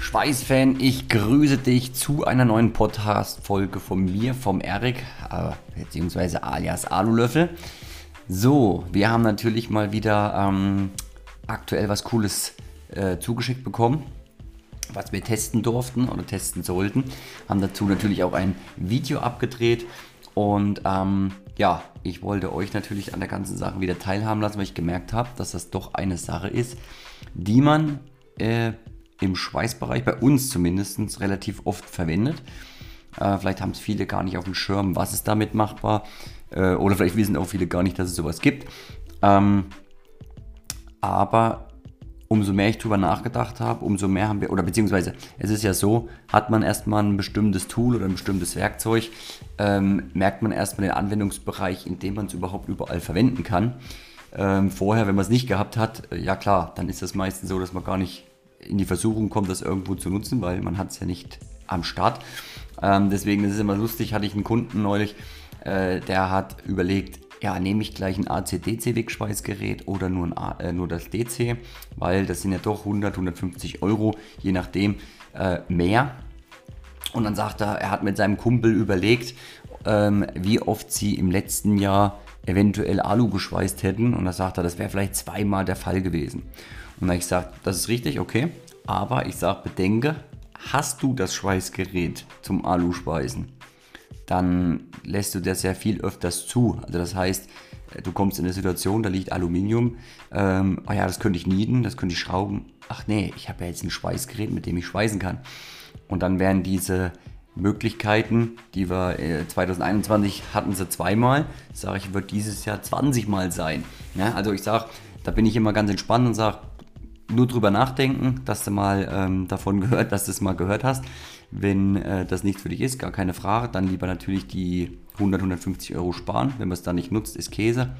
Schweißfan, ich grüße dich zu einer neuen Podcast-Folge von mir, vom Erik, äh, beziehungsweise alias Alulöffel. So, wir haben natürlich mal wieder ähm, aktuell was Cooles äh, zugeschickt bekommen, was wir testen durften oder testen sollten. Haben dazu natürlich auch ein Video abgedreht und ähm, ja, ich wollte euch natürlich an der ganzen Sache wieder teilhaben lassen, weil ich gemerkt habe, dass das doch eine Sache ist, die man äh, im Schweißbereich, bei uns zumindest, relativ oft verwendet. Äh, vielleicht haben es viele gar nicht auf dem Schirm, was es damit machbar. Äh, oder vielleicht wissen auch viele gar nicht, dass es sowas gibt. Ähm, aber umso mehr ich darüber nachgedacht habe, umso mehr haben wir, oder beziehungsweise es ist ja so, hat man erstmal ein bestimmtes Tool oder ein bestimmtes Werkzeug, ähm, merkt man erstmal den Anwendungsbereich, in dem man es überhaupt überall verwenden kann. Ähm, vorher, wenn man es nicht gehabt hat, äh, ja klar, dann ist das meistens so, dass man gar nicht in die Versuchung kommt, das irgendwo zu nutzen, weil man hat es ja nicht am Start. Ähm, deswegen ist es immer lustig, hatte ich einen Kunden neulich, äh, der hat überlegt, ja, nehme ich gleich ein AC-DC-Wegschweißgerät oder nur, ein A, äh, nur das DC, weil das sind ja doch 100, 150 Euro, je nachdem, äh, mehr. Und dann sagt er, er hat mit seinem Kumpel überlegt, ähm, wie oft sie im letzten Jahr eventuell Alu geschweißt hätten. Und da sagt er, das wäre vielleicht zweimal der Fall gewesen. Und dann ich gesagt, das ist richtig, okay. Aber ich sage, bedenke, hast du das Schweißgerät zum Alu-Schweißen, dann lässt du das ja viel öfters zu. Also das heißt, du kommst in eine Situation, da liegt Aluminium, ähm, ah ja, das könnte ich nieden, das könnte ich schrauben. Ach nee, ich habe ja jetzt ein Schweißgerät, mit dem ich schweißen kann. Und dann werden diese Möglichkeiten, die wir äh, 2021 hatten sie zweimal, sage ich, wird dieses Jahr 20 Mal sein. Ja, also ich sage, da bin ich immer ganz entspannt und sage, nur drüber nachdenken, dass du mal ähm, davon gehört, dass du es mal gehört hast. Wenn äh, das nichts für dich ist, gar keine Frage, dann lieber natürlich die 100, 150 Euro sparen. Wenn man es dann nicht nutzt, ist Käse.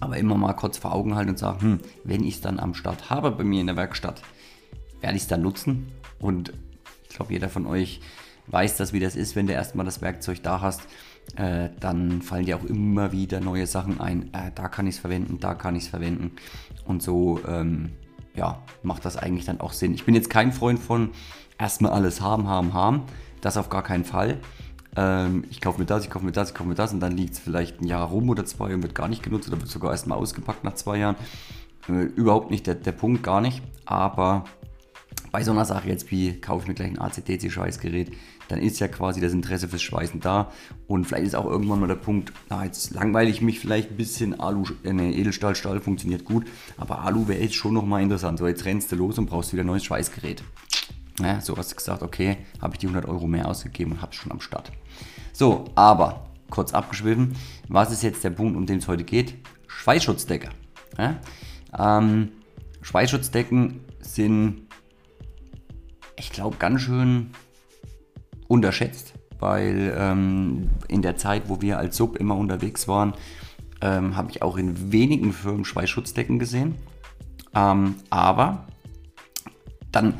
Aber immer mal kurz vor Augen halten und sagen, hm, wenn ich es dann am Start habe bei mir in der Werkstatt, werde ich es dann nutzen. Und ich glaube, jeder von euch weiß das, wie das ist, wenn du erstmal das Werkzeug da hast. Äh, dann fallen dir auch immer wieder neue Sachen ein. Äh, da kann ich es verwenden, da kann ich es verwenden. Und so ähm, ja, macht das eigentlich dann auch Sinn. Ich bin jetzt kein Freund von erstmal alles haben, haben, haben. Das auf gar keinen Fall. Ähm, ich kaufe mir das, ich kaufe mir das, ich kaufe mir das und dann liegt es vielleicht ein Jahr rum oder zwei und wird gar nicht genutzt oder wird sogar erstmal ausgepackt nach zwei Jahren. Äh, überhaupt nicht der, der Punkt, gar nicht. Aber bei so einer Sache jetzt wie kaufe ich mir gleich ein ACDC-Schweißgerät, dann ist ja quasi das Interesse fürs Schweißen da und vielleicht ist auch irgendwann mal der Punkt, na jetzt langweile ich mich vielleicht ein bisschen, Alu, äh, ne, Edelstahl, Stahl funktioniert gut, aber Alu wäre jetzt schon nochmal interessant, so jetzt rennst du los und brauchst wieder ein neues Schweißgerät. Ja, so hast du gesagt, okay, habe ich die 100 Euro mehr ausgegeben und habe es schon am Start. So, aber kurz abgeschwiffen, was ist jetzt der Punkt, um den es heute geht? Schweißschutzdecke. Ja? Ähm, Schweißschutzdecken sind ich glaube, ganz schön unterschätzt, weil ähm, in der Zeit, wo wir als Sub immer unterwegs waren, ähm, habe ich auch in wenigen Firmen Schweißschutzdecken gesehen. Ähm, aber dann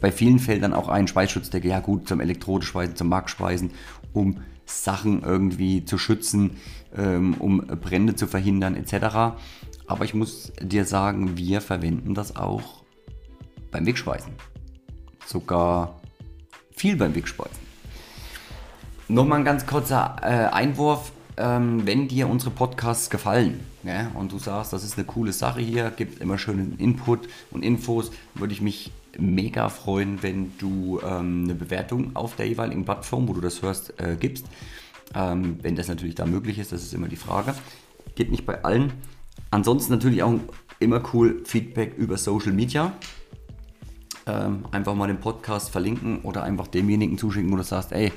bei vielen fällt dann auch ein Schweißschutzdecke, ja gut, zum Elektrodeschweißen, zum Markschweißen, um Sachen irgendwie zu schützen, ähm, um Brände zu verhindern etc. Aber ich muss dir sagen, wir verwenden das auch beim Wegschweißen sogar viel beim Wegspeisen. Nochmal ein ganz kurzer äh, Einwurf. Ähm, wenn dir unsere Podcasts gefallen ja, und du sagst, das ist eine coole Sache hier, gibt immer schönen Input und Infos, würde ich mich mega freuen, wenn du ähm, eine Bewertung auf der jeweiligen Plattform, wo du das hörst, äh, gibst. Ähm, wenn das natürlich da möglich ist, das ist immer die Frage. Geht nicht bei allen. Ansonsten natürlich auch immer cool Feedback über Social Media ähm, einfach mal den Podcast verlinken oder einfach demjenigen zuschicken, wo du sagst, ey,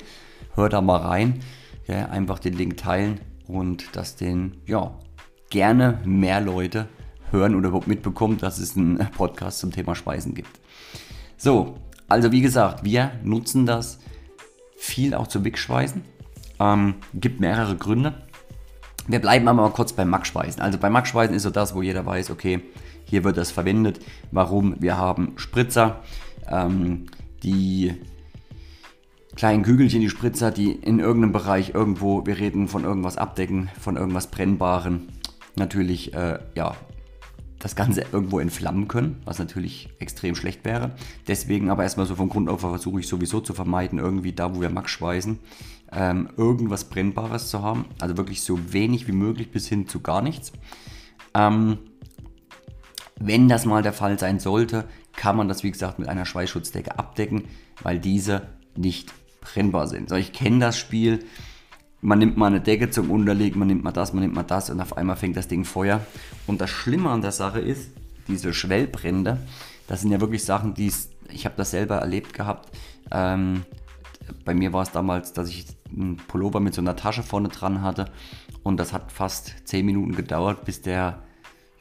hör da mal rein. Ja, einfach den Link teilen und dass den, ja, gerne mehr Leute hören oder überhaupt mitbekommen, dass es einen Podcast zum Thema Speisen gibt. So, also wie gesagt, wir nutzen das viel auch zu Wegschweißen. Ähm, gibt mehrere Gründe. Wir bleiben aber mal kurz beim Max-Speisen. Also bei Max-Speisen ist so das, wo jeder weiß, okay, hier wird das verwendet. Warum? Wir haben Spritzer, ähm, die kleinen Kügelchen, die Spritzer, die in irgendeinem Bereich irgendwo, wir reden von irgendwas abdecken, von irgendwas Brennbaren. Natürlich, äh, ja, das Ganze irgendwo entflammen können, was natürlich extrem schlecht wäre. Deswegen aber erstmal so vom Grund auf versuche ich sowieso zu vermeiden, irgendwie da, wo wir Max schweißen, ähm, irgendwas Brennbares zu haben. Also wirklich so wenig wie möglich bis hin zu gar nichts. Ähm, wenn das mal der Fall sein sollte, kann man das wie gesagt mit einer Schweißschutzdecke abdecken, weil diese nicht brennbar sind. So, ich kenne das Spiel. Man nimmt mal eine Decke zum Unterlegen, man nimmt mal das, man nimmt mal das und auf einmal fängt das Ding Feuer. Und das Schlimme an der Sache ist, diese Schwellbrände, das sind ja wirklich Sachen, die ich habe das selber erlebt gehabt. Ähm, bei mir war es damals, dass ich einen Pullover mit so einer Tasche vorne dran hatte und das hat fast 10 Minuten gedauert, bis der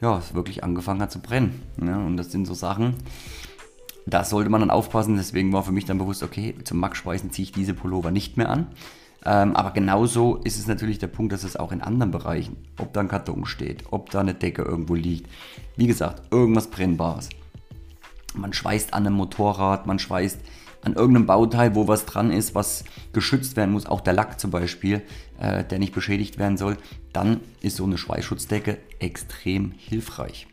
ja, wirklich angefangen hat zu brennen. Ja, und das sind so Sachen, da sollte man dann aufpassen. Deswegen war für mich dann bewusst, okay, zum Max-Schweißen ziehe ich diese Pullover nicht mehr an. Ähm, aber genauso ist es natürlich der Punkt, dass es auch in anderen Bereichen, ob da ein Karton steht, ob da eine Decke irgendwo liegt, wie gesagt, irgendwas Brennbares. Man schweißt an einem Motorrad, man schweißt an irgendeinem Bauteil, wo was dran ist, was geschützt werden muss, auch der Lack zum Beispiel, äh, der nicht beschädigt werden soll, dann ist so eine Schweißschutzdecke extrem hilfreich.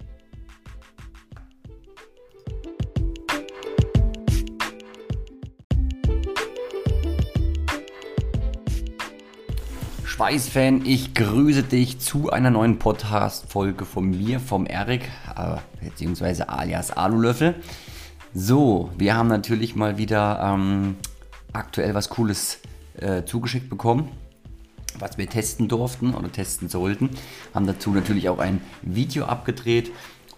Schweißfan, ich grüße dich zu einer neuen Podcast-Folge von mir, vom Erik, äh, beziehungsweise alias Alulöffel. So, wir haben natürlich mal wieder ähm, aktuell was Cooles äh, zugeschickt bekommen, was wir testen durften oder testen sollten. Haben dazu natürlich auch ein Video abgedreht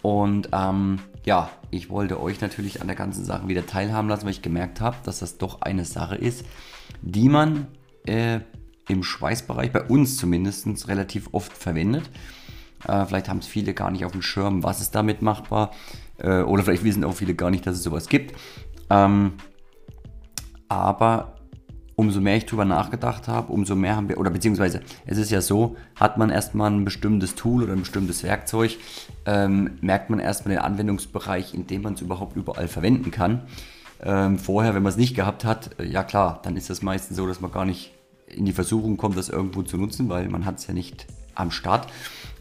und ähm, ja, ich wollte euch natürlich an der ganzen Sache wieder teilhaben lassen, weil ich gemerkt habe, dass das doch eine Sache ist, die man äh, im Schweißbereich, bei uns zumindest, relativ oft verwendet. Äh, vielleicht haben es viele gar nicht auf dem Schirm, was ist damit machbar. Äh, oder vielleicht wissen auch viele gar nicht, dass es sowas gibt. Ähm, aber umso mehr ich drüber nachgedacht habe, umso mehr haben wir, oder beziehungsweise es ist ja so, hat man erstmal ein bestimmtes Tool oder ein bestimmtes Werkzeug, ähm, merkt man erstmal den Anwendungsbereich, in dem man es überhaupt überall verwenden kann. Ähm, vorher, wenn man es nicht gehabt hat, äh, ja klar, dann ist das meistens so, dass man gar nicht in die Versuchung kommt, das irgendwo zu nutzen, weil man hat es ja nicht am Start.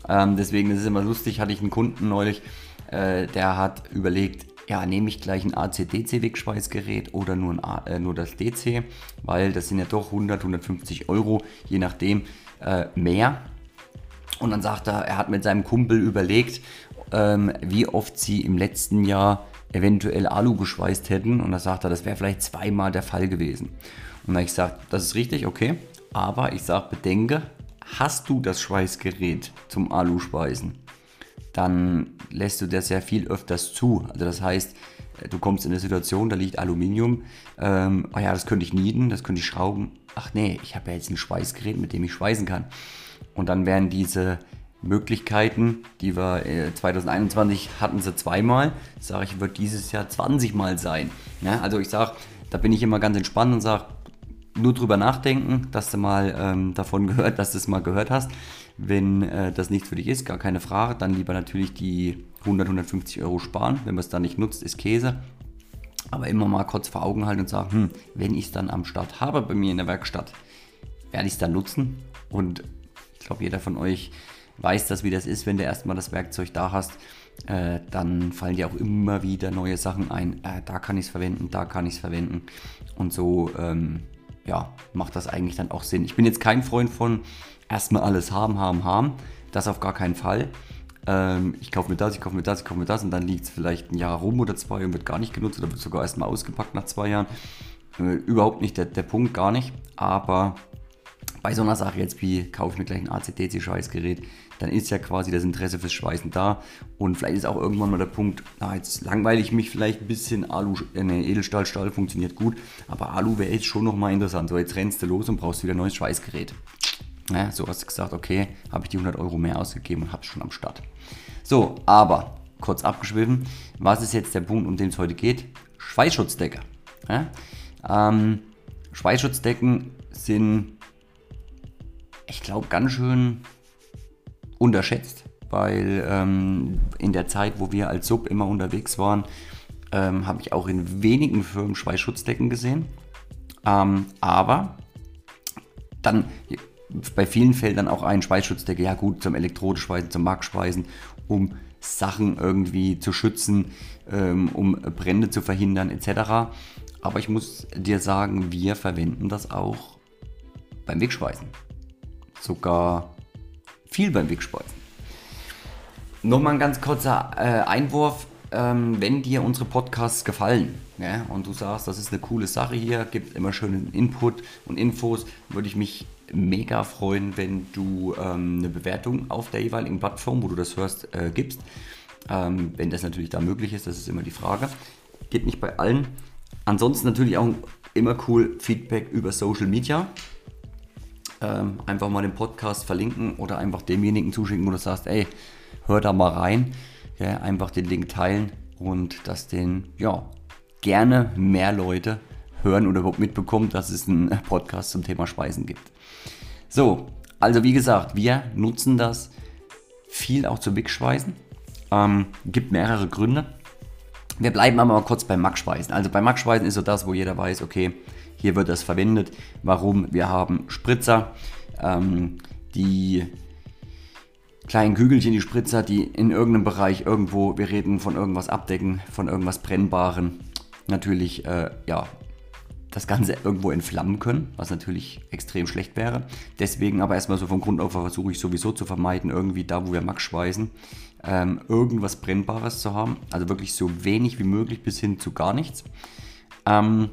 Ähm, deswegen ist es immer lustig, hatte ich einen Kunden neulich, äh, der hat überlegt, ja, nehme ich gleich ein AC-DC-Wegschweißgerät oder nur, ein A, äh, nur das DC, weil das sind ja doch 100, 150 Euro, je nachdem, äh, mehr. Und dann sagt er, er hat mit seinem Kumpel überlegt, ähm, wie oft sie im letzten Jahr eventuell Alu geschweißt hätten. Und da sagt er, das wäre vielleicht zweimal der Fall gewesen. Und dann habe ich gesagt, das ist richtig, okay. Aber ich sage, bedenke, hast du das Schweißgerät zum Alu-Schweißen? dann lässt du das sehr viel öfters zu. Also das heißt, du kommst in eine Situation, da liegt Aluminium, ähm, oh ja, das könnte ich nieden, das könnte ich schrauben. Ach nee, ich habe ja jetzt ein Schweißgerät, mit dem ich schweißen kann. Und dann werden diese Möglichkeiten, die wir äh, 2021 hatten sie zweimal, sage ich, wird dieses Jahr 20 Mal sein. Ja, also ich sage, da bin ich immer ganz entspannt und sage, nur drüber nachdenken, dass du mal ähm, davon gehört, dass du es mal gehört hast. Wenn äh, das nichts für dich ist, gar keine Frage, dann lieber natürlich die 100, 150 Euro sparen. Wenn man es dann nicht nutzt, ist Käse. Aber immer mal kurz vor Augen halten und sagen, hm, wenn ich es dann am Start habe bei mir in der Werkstatt, werde ich es dann nutzen. Und ich glaube, jeder von euch weiß das, wie das ist, wenn du erstmal das Werkzeug da hast. Äh, dann fallen dir auch immer wieder neue Sachen ein. Äh, da kann ich es verwenden, da kann ich es verwenden. Und so ähm, ja, macht das eigentlich dann auch Sinn. Ich bin jetzt kein Freund von, erstmal alles haben, haben, haben. Das auf gar keinen Fall. Ähm, ich kaufe mir das, ich kaufe mir das, ich kaufe mir das und dann liegt es vielleicht ein Jahr rum oder zwei und wird gar nicht genutzt oder wird sogar erstmal ausgepackt nach zwei Jahren. Äh, überhaupt nicht der, der Punkt, gar nicht. Aber bei so einer Sache jetzt wie, kaufe ich mir gleich ein ACDC-Schweißgerät, dann ist ja quasi das Interesse fürs Schweißen da. Und vielleicht ist auch irgendwann mal der Punkt, na, jetzt langweile ich mich vielleicht ein bisschen, Alu, äh, ne, Edelstahl, Stahl funktioniert gut, aber Alu wäre jetzt schon nochmal interessant. So, jetzt rennst du los und brauchst wieder ein neues Schweißgerät. Ja, so hast du gesagt, okay, habe ich die 100 Euro mehr ausgegeben und habe es schon am Start. So, aber kurz abgeschwiffen, was ist jetzt der Punkt, um den es heute geht? Schweißschutzdecke. Ja? Ähm, Schweißschutzdecken sind, ich glaube, ganz schön unterschätzt, weil ähm, in der Zeit, wo wir als Sub immer unterwegs waren, ähm, habe ich auch in wenigen Firmen Schweißschutzdecken gesehen. Ähm, aber dann bei vielen Fällen dann auch ein Schweißschutzdecke, ja gut, zum Elektrodeschweißen, zum Markschweißen, um Sachen irgendwie zu schützen, ähm, um Brände zu verhindern etc. Aber ich muss dir sagen, wir verwenden das auch beim Wegschweißen. Sogar viel beim Wegschweißen. Nochmal ein ganz kurzer äh, Einwurf. Ähm, wenn dir unsere Podcasts gefallen ja, und du sagst, das ist eine coole Sache hier, gibt immer schönen Input und Infos, würde ich mich mega freuen, wenn du ähm, eine Bewertung auf der jeweiligen Plattform, wo du das hörst, äh, gibst. Ähm, wenn das natürlich da möglich ist, das ist immer die Frage. Geht nicht bei allen. Ansonsten natürlich auch immer cool Feedback über Social Media. Ähm, einfach mal den Podcast verlinken oder einfach demjenigen zuschicken, wo du sagst, ey, hör da mal rein. Ja, einfach den Link teilen und dass den, ja, gerne mehr Leute hören oder überhaupt mitbekommen, dass es einen Podcast zum Thema Speisen gibt. So, also wie gesagt, wir nutzen das viel auch zum Wegschweißen. Ähm, gibt mehrere Gründe. Wir bleiben aber mal kurz beim Mackspeisen. Also beim Mackspeisen ist so das, wo jeder weiß, okay, hier wird das verwendet. Warum? Wir haben Spritzer, ähm, die kleinen Kügelchen, die Spritzer, die in irgendeinem Bereich irgendwo, wir reden von irgendwas abdecken, von irgendwas Brennbaren, natürlich äh, ja, das Ganze irgendwo entflammen können, was natürlich extrem schlecht wäre. Deswegen aber erstmal so vom Grund auf versuche ich sowieso zu vermeiden, irgendwie da, wo wir Max schweißen, ähm, irgendwas Brennbares zu haben. Also wirklich so wenig wie möglich bis hin zu gar nichts. Ähm,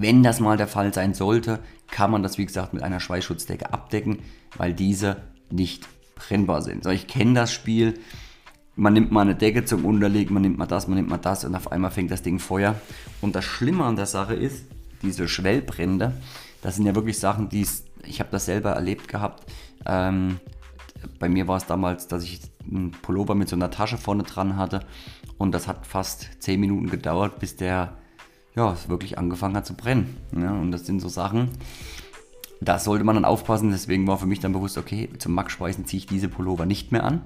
wenn das mal der Fall sein sollte, kann man das wie gesagt mit einer Schweißschutzdecke abdecken, weil diese nicht brennbar sind. So, ich kenne das Spiel. Man nimmt mal eine Decke zum Unterlegen, man nimmt mal das, man nimmt mal das und auf einmal fängt das Ding Feuer. Und das Schlimme an der Sache ist, diese Schwellbrände, das sind ja wirklich Sachen, die ich habe das selber erlebt gehabt. Ähm, bei mir war es damals, dass ich einen Pullover mit so einer Tasche vorne dran hatte und das hat fast 10 Minuten gedauert, bis der ja, wirklich angefangen hat zu brennen. Ja, und das sind so Sachen, da sollte man dann aufpassen. Deswegen war für mich dann bewusst, okay, zum Max-Speisen ziehe ich diese Pullover nicht mehr an.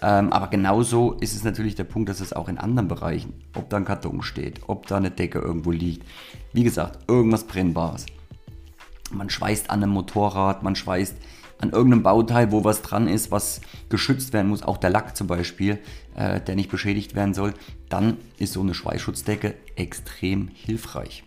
Ähm, aber genauso ist es natürlich der Punkt, dass es auch in anderen Bereichen, ob da ein Karton steht, ob da eine Decke irgendwo liegt, wie gesagt, irgendwas Brennbares. Man schweißt an einem Motorrad, man schweißt an irgendeinem Bauteil, wo was dran ist, was geschützt werden muss, auch der Lack zum Beispiel, äh, der nicht beschädigt werden soll, dann ist so eine Schweißschutzdecke extrem hilfreich.